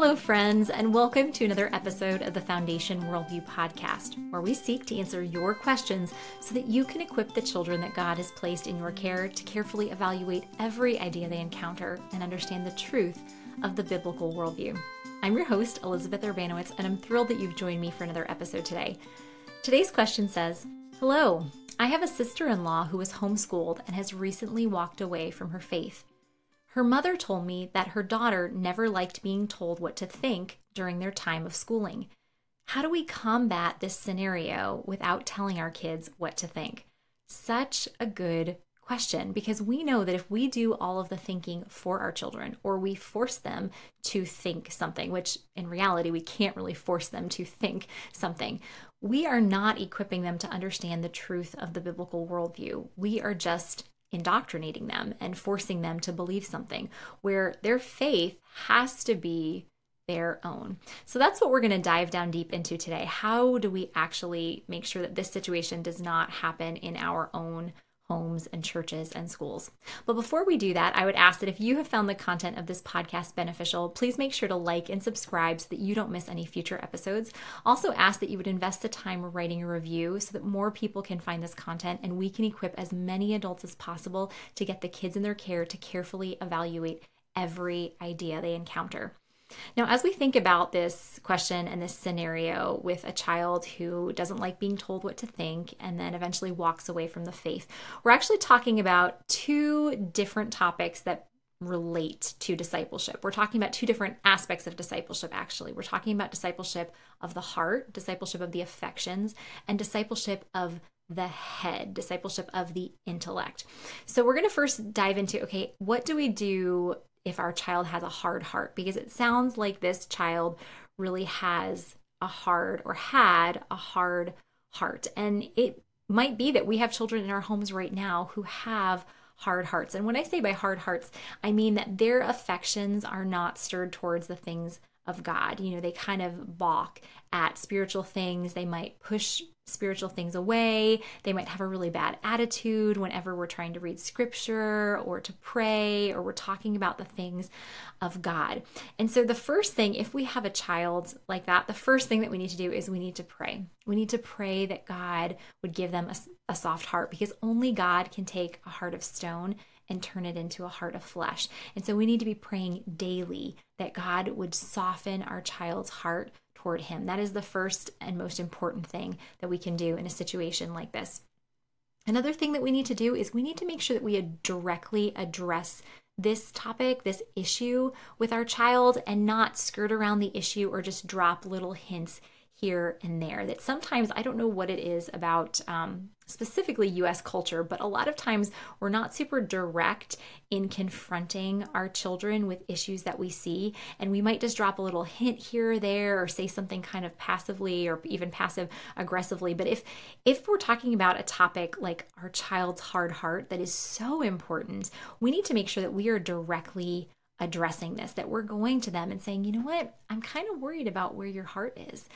Hello, friends, and welcome to another episode of the Foundation Worldview podcast, where we seek to answer your questions so that you can equip the children that God has placed in your care to carefully evaluate every idea they encounter and understand the truth of the biblical worldview. I'm your host, Elizabeth Urbanowicz, and I'm thrilled that you've joined me for another episode today. Today's question says Hello, I have a sister in law who was homeschooled and has recently walked away from her faith. Her mother told me that her daughter never liked being told what to think during their time of schooling. How do we combat this scenario without telling our kids what to think? Such a good question because we know that if we do all of the thinking for our children or we force them to think something, which in reality we can't really force them to think something, we are not equipping them to understand the truth of the biblical worldview. We are just indoctrinating them and forcing them to believe something where their faith has to be their own. So that's what we're going to dive down deep into today. How do we actually make sure that this situation does not happen in our own homes and churches and schools. But before we do that, I would ask that if you have found the content of this podcast beneficial, please make sure to like and subscribe so that you don't miss any future episodes. Also, ask that you would invest the time writing a review so that more people can find this content and we can equip as many adults as possible to get the kids in their care to carefully evaluate every idea they encounter. Now, as we think about this question and this scenario with a child who doesn't like being told what to think and then eventually walks away from the faith, we're actually talking about two different topics that relate to discipleship. We're talking about two different aspects of discipleship, actually. We're talking about discipleship of the heart, discipleship of the affections, and discipleship of the head, discipleship of the intellect. So, we're going to first dive into okay, what do we do if our child has a hard heart because it sounds like this child really has a hard or had a hard heart. And it might be that we have children in our homes right now who have hard hearts. And when I say by hard hearts, I mean that their affections are not stirred towards the things of God. You know, they kind of balk at spiritual things. They might push spiritual things away. They might have a really bad attitude whenever we're trying to read scripture or to pray or we're talking about the things of God. And so, the first thing, if we have a child like that, the first thing that we need to do is we need to pray. We need to pray that God would give them a, a soft heart because only God can take a heart of stone and turn it into a heart of flesh. And so we need to be praying daily that God would soften our child's heart toward Him. That is the first and most important thing that we can do in a situation like this. Another thing that we need to do is we need to make sure that we directly address this topic, this issue with our child, and not skirt around the issue or just drop little hints here and there. That sometimes I don't know what it is about um, specifically US culture, but a lot of times we're not super direct in confronting our children with issues that we see. And we might just drop a little hint here or there or say something kind of passively or even passive aggressively. But if if we're talking about a topic like our child's hard heart that is so important, we need to make sure that we are directly addressing this, that we're going to them and saying, you know what, I'm kind of worried about where your heart is.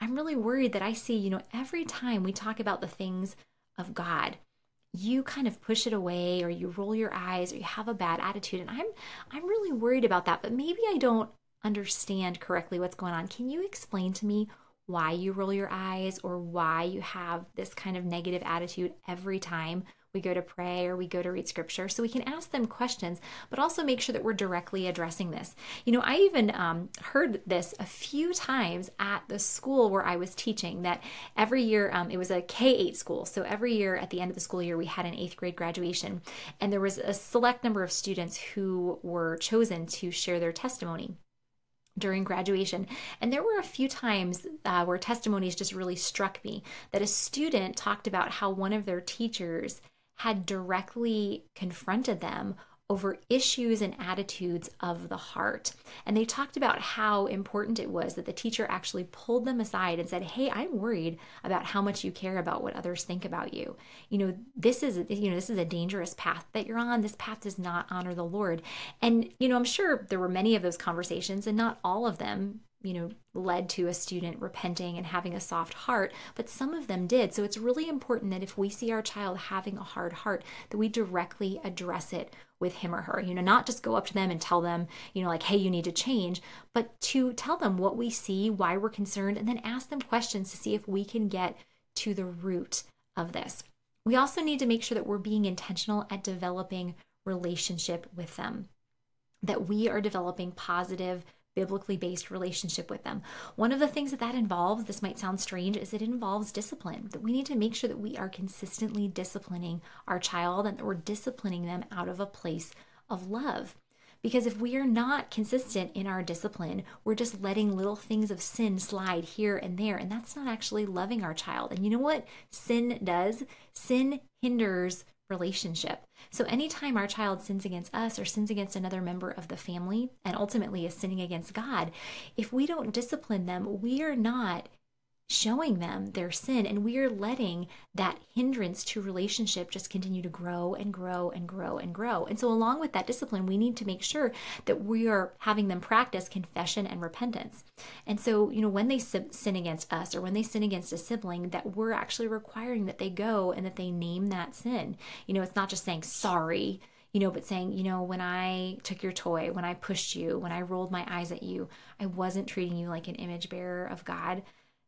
I'm really worried that I see, you know, every time we talk about the things of God, you kind of push it away or you roll your eyes or you have a bad attitude and I'm I'm really worried about that, but maybe I don't understand correctly what's going on. Can you explain to me why you roll your eyes or why you have this kind of negative attitude every time we go to pray or we go to read scripture. So we can ask them questions, but also make sure that we're directly addressing this. You know, I even um, heard this a few times at the school where I was teaching that every year, um, it was a K 8 school. So every year at the end of the school year, we had an eighth grade graduation. And there was a select number of students who were chosen to share their testimony during graduation. And there were a few times uh, where testimonies just really struck me that a student talked about how one of their teachers had directly confronted them over issues and attitudes of the heart. And they talked about how important it was that the teacher actually pulled them aside and said, "Hey, I'm worried about how much you care about what others think about you. You know, this is you know, this is a dangerous path that you're on. This path does not honor the Lord." And you know, I'm sure there were many of those conversations and not all of them you know, led to a student repenting and having a soft heart, but some of them did. So it's really important that if we see our child having a hard heart, that we directly address it with him or her. You know, not just go up to them and tell them, you know, like, hey, you need to change, but to tell them what we see, why we're concerned, and then ask them questions to see if we can get to the root of this. We also need to make sure that we're being intentional at developing relationship with them, that we are developing positive biblically based relationship with them. One of the things that that involves, this might sound strange, is it involves discipline. That we need to make sure that we are consistently disciplining our child and that we're disciplining them out of a place of love. Because if we are not consistent in our discipline, we're just letting little things of sin slide here and there. And that's not actually loving our child. And you know what sin does? Sin hinders relationship. So, anytime our child sins against us or sins against another member of the family, and ultimately is sinning against God, if we don't discipline them, we are not showing them their sin and we are letting that hindrance to relationship just continue to grow and grow and grow and grow. And so along with that discipline, we need to make sure that we are having them practice confession and repentance. And so, you know, when they sin against us or when they sin against a sibling, that we're actually requiring that they go and that they name that sin. You know, it's not just saying sorry, you know, but saying, you know, when I took your toy, when I pushed you, when I rolled my eyes at you, I wasn't treating you like an image bearer of God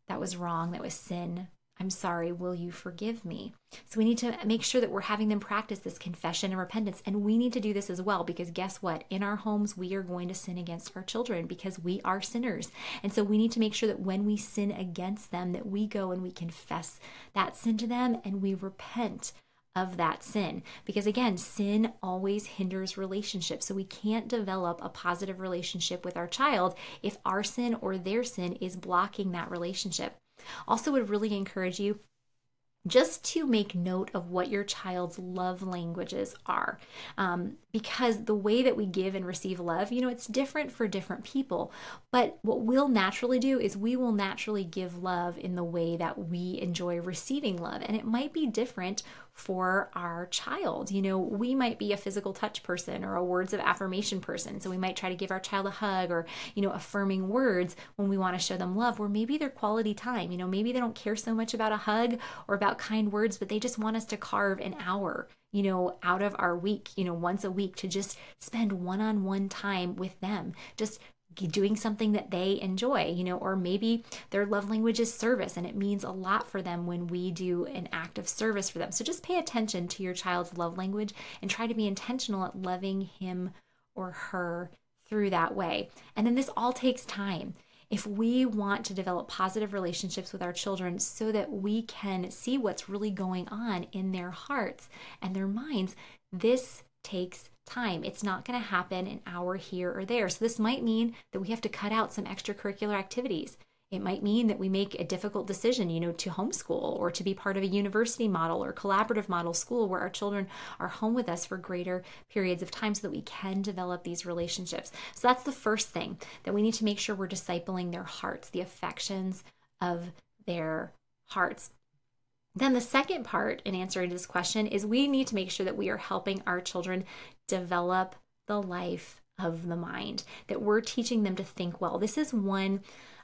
that was wrong, that was sin. I'm sorry, will you forgive me? So we need to make sure that we're having them practice this confession and repentance. And we need to do this as well because guess what? In our homes, we are going to sin against our children because we are sinners. And so we need to make sure that when we sin against them, that we go and we confess that sin to them and we repent of that sin. Because again, sin always hinders relationships. So we can't develop a positive relationship with our child if our sin or their sin is blocking that relationship. Also, would really encourage you just to make note of what your child's love languages are. Um, because the way that we give and receive love, you know, it's different for different people. But what we'll naturally do is we will naturally give love in the way that we enjoy receiving love. And it might be different for our child. You know, we might be a physical touch person or a words of affirmation person. So we might try to give our child a hug or, you know, affirming words when we want to show them love, or maybe their quality time. You know, maybe they don't care so much about a hug or about kind words, but they just want us to carve an hour you know, out of our week, you know, once a week to just spend one on one time with them. Just doing something that they enjoy, you know, or maybe their love language is service and it means a lot for them when we do an act of service for them. So just pay attention to your child's love language and try to be intentional at loving him or her through that way. And then this all takes time. If we want to develop positive relationships with our children so that we can see what's really going on in their hearts and their minds, this takes time. It's not going to happen an hour here or there. So, this might mean that we have to cut out some extracurricular activities. It might mean that we make a difficult decision, you know, to homeschool or to be part of a university model or collaborative model school where our children are home with us for greater periods of time so that we can develop these relationships. So that's the first thing that we need to make sure we're discipling their hearts, the affections of their hearts. Then the second part in answering this question is we need to make sure that we are helping our children develop the life of the mind, that we're teaching them to think well. This is one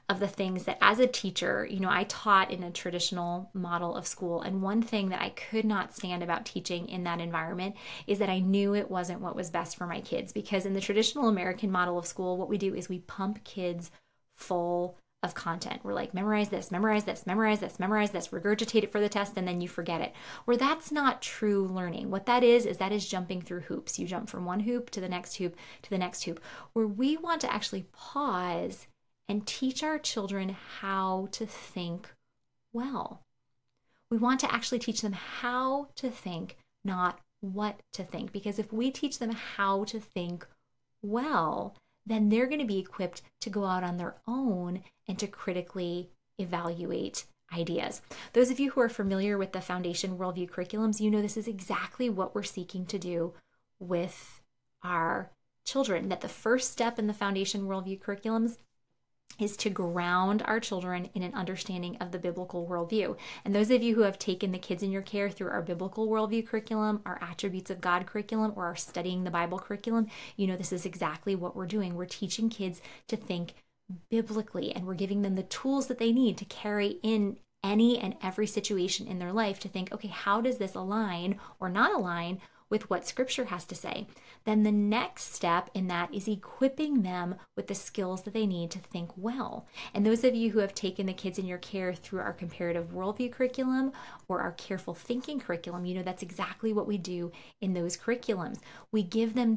of the things that as a teacher, you know, I taught in a traditional model of school. And one thing that I could not stand about teaching in that environment is that I knew it wasn't what was best for my kids. Because in the traditional American model of school, what we do is we pump kids full of content. We're like, memorize this, memorize this, memorize this, memorize this, regurgitate it for the test, and then you forget it. Where that's not true learning. What that is, is that is jumping through hoops. You jump from one hoop to the next hoop to the next hoop. Where we want to actually pause and teach our children how to think well. We want to actually teach them how to think, not what to think. Because if we teach them how to think well, then they're going to be equipped to go out on their own and to critically evaluate ideas. Those of you who are familiar with the Foundation Worldview curriculums, you know this is exactly what we're seeking to do with our children. That the first step in the Foundation Worldview curriculums is to ground our children in an understanding of the biblical worldview. And those of you who have taken the kids in your care through our biblical worldview curriculum, our attributes of God curriculum, or our studying the Bible curriculum, you know this is exactly what we're doing. We're teaching kids to think biblically and we're giving them the tools that they need to carry in any and every situation in their life to think, okay, how does this align or not align with what scripture has to say, then the next step in that is equipping them with the skills that they need to think well. And those of you who have taken the kids in your care through our comparative worldview curriculum or our careful thinking curriculum, you know that's exactly what we do in those curriculums. We give them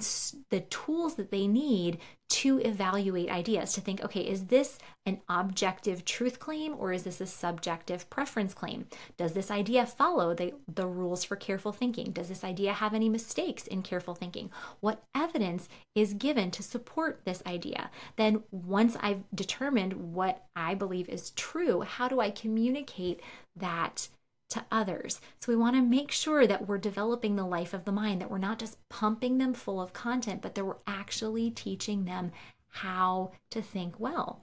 the tools that they need to evaluate ideas, to think, okay, is this an objective truth claim or is this a subjective preference claim? Does this idea follow the, the rules for careful thinking? Does this idea have any mistakes in careful thinking? What evidence is given to support this idea? Then, once I've determined what I believe is true, how do I communicate that? To others. So we want to make sure that we're developing the life of the mind, that we're not just pumping them full of content, but that we're actually teaching them how to think well.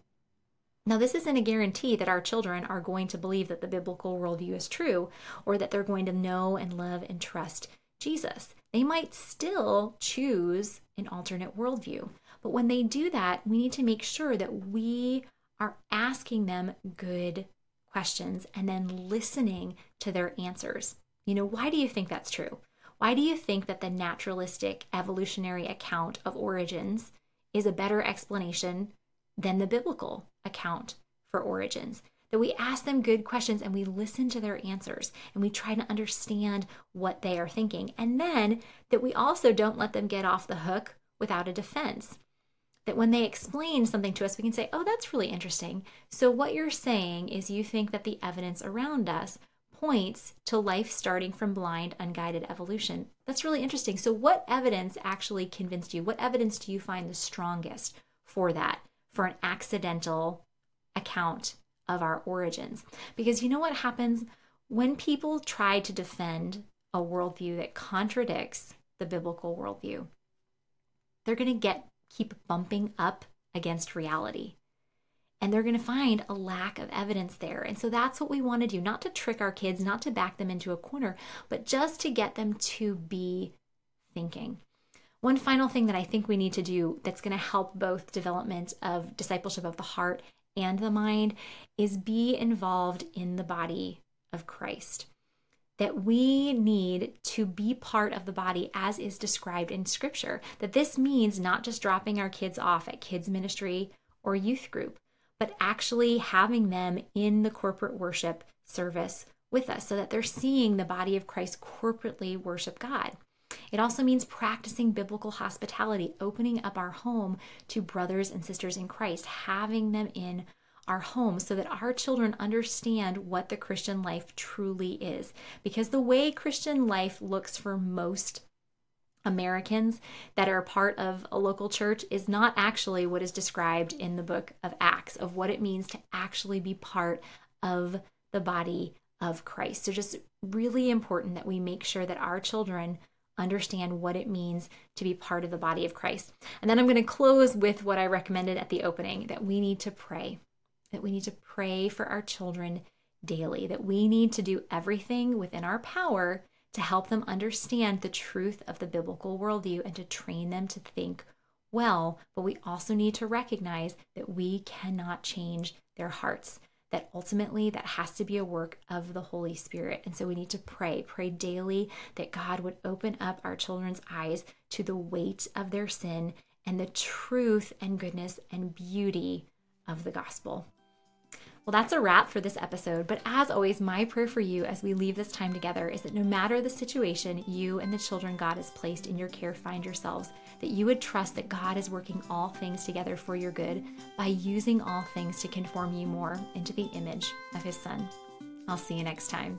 Now, this isn't a guarantee that our children are going to believe that the biblical worldview is true or that they're going to know and love and trust Jesus. They might still choose an alternate worldview. But when they do that, we need to make sure that we are asking them good questions and then listening to their answers. You know, why do you think that's true? Why do you think that the naturalistic evolutionary account of origins is a better explanation than the biblical account for origins? That we ask them good questions and we listen to their answers and we try to understand what they are thinking. And then that we also don't let them get off the hook without a defense that when they explain something to us, we can say, oh, that's really interesting. So, what you're saying is you think that the evidence around us points to life starting from blind, unguided evolution. That's really interesting. So, what evidence actually convinced you? What evidence do you find the strongest for that, for an accidental account of our origins? Because you know what happens when people try to defend a worldview that contradicts the biblical worldview? They're going to get keep bumping up against reality. And they're going to find a lack of evidence there. And so that's what we want to do not to trick our kids, not to back them into a corner, but just to get them to be thinking. One final thing that I think we need to do that's going to help both development of discipleship of the heart and the mind is be involved in the body of Christ that we need to be part of the body as is described in scripture. That this means not just dropping our kids off at kids' ministry or youth group, but actually having them in the corporate worship service with us so that they're seeing the body of Christ corporately worship God. It also means practicing biblical hospitality, opening up our home to brothers and sisters in Christ, having them in our homes so that our children understand what the Christian life truly is. Because the way Christian life looks for most Americans that are part of a local church is not actually what is described in the book of Acts of what it means to actually be part of the body of Christ. So, just really important that we make sure that our children understand what it means to be part of the body of Christ. And then I'm going to close with what I recommended at the opening that we need to pray that we need to pray for our children daily, that we need to do everything within our power to help them understand the truth of the biblical worldview and to train them to think well. But we also need to recognize that we cannot change their hearts, that ultimately that has to be a work of the Holy Spirit. And so we need to pray, pray daily that God would open up our children's eyes to the weight of their sin and the truth and goodness and beauty of the gospel. Well, that's a wrap for this episode. But as always, my prayer for you as we leave this time together is that no matter the situation you and the children God has placed in your care find yourselves, that you would trust that God is working all things together for your good by using all things to conform you more into the image of His Son. I'll see you next time.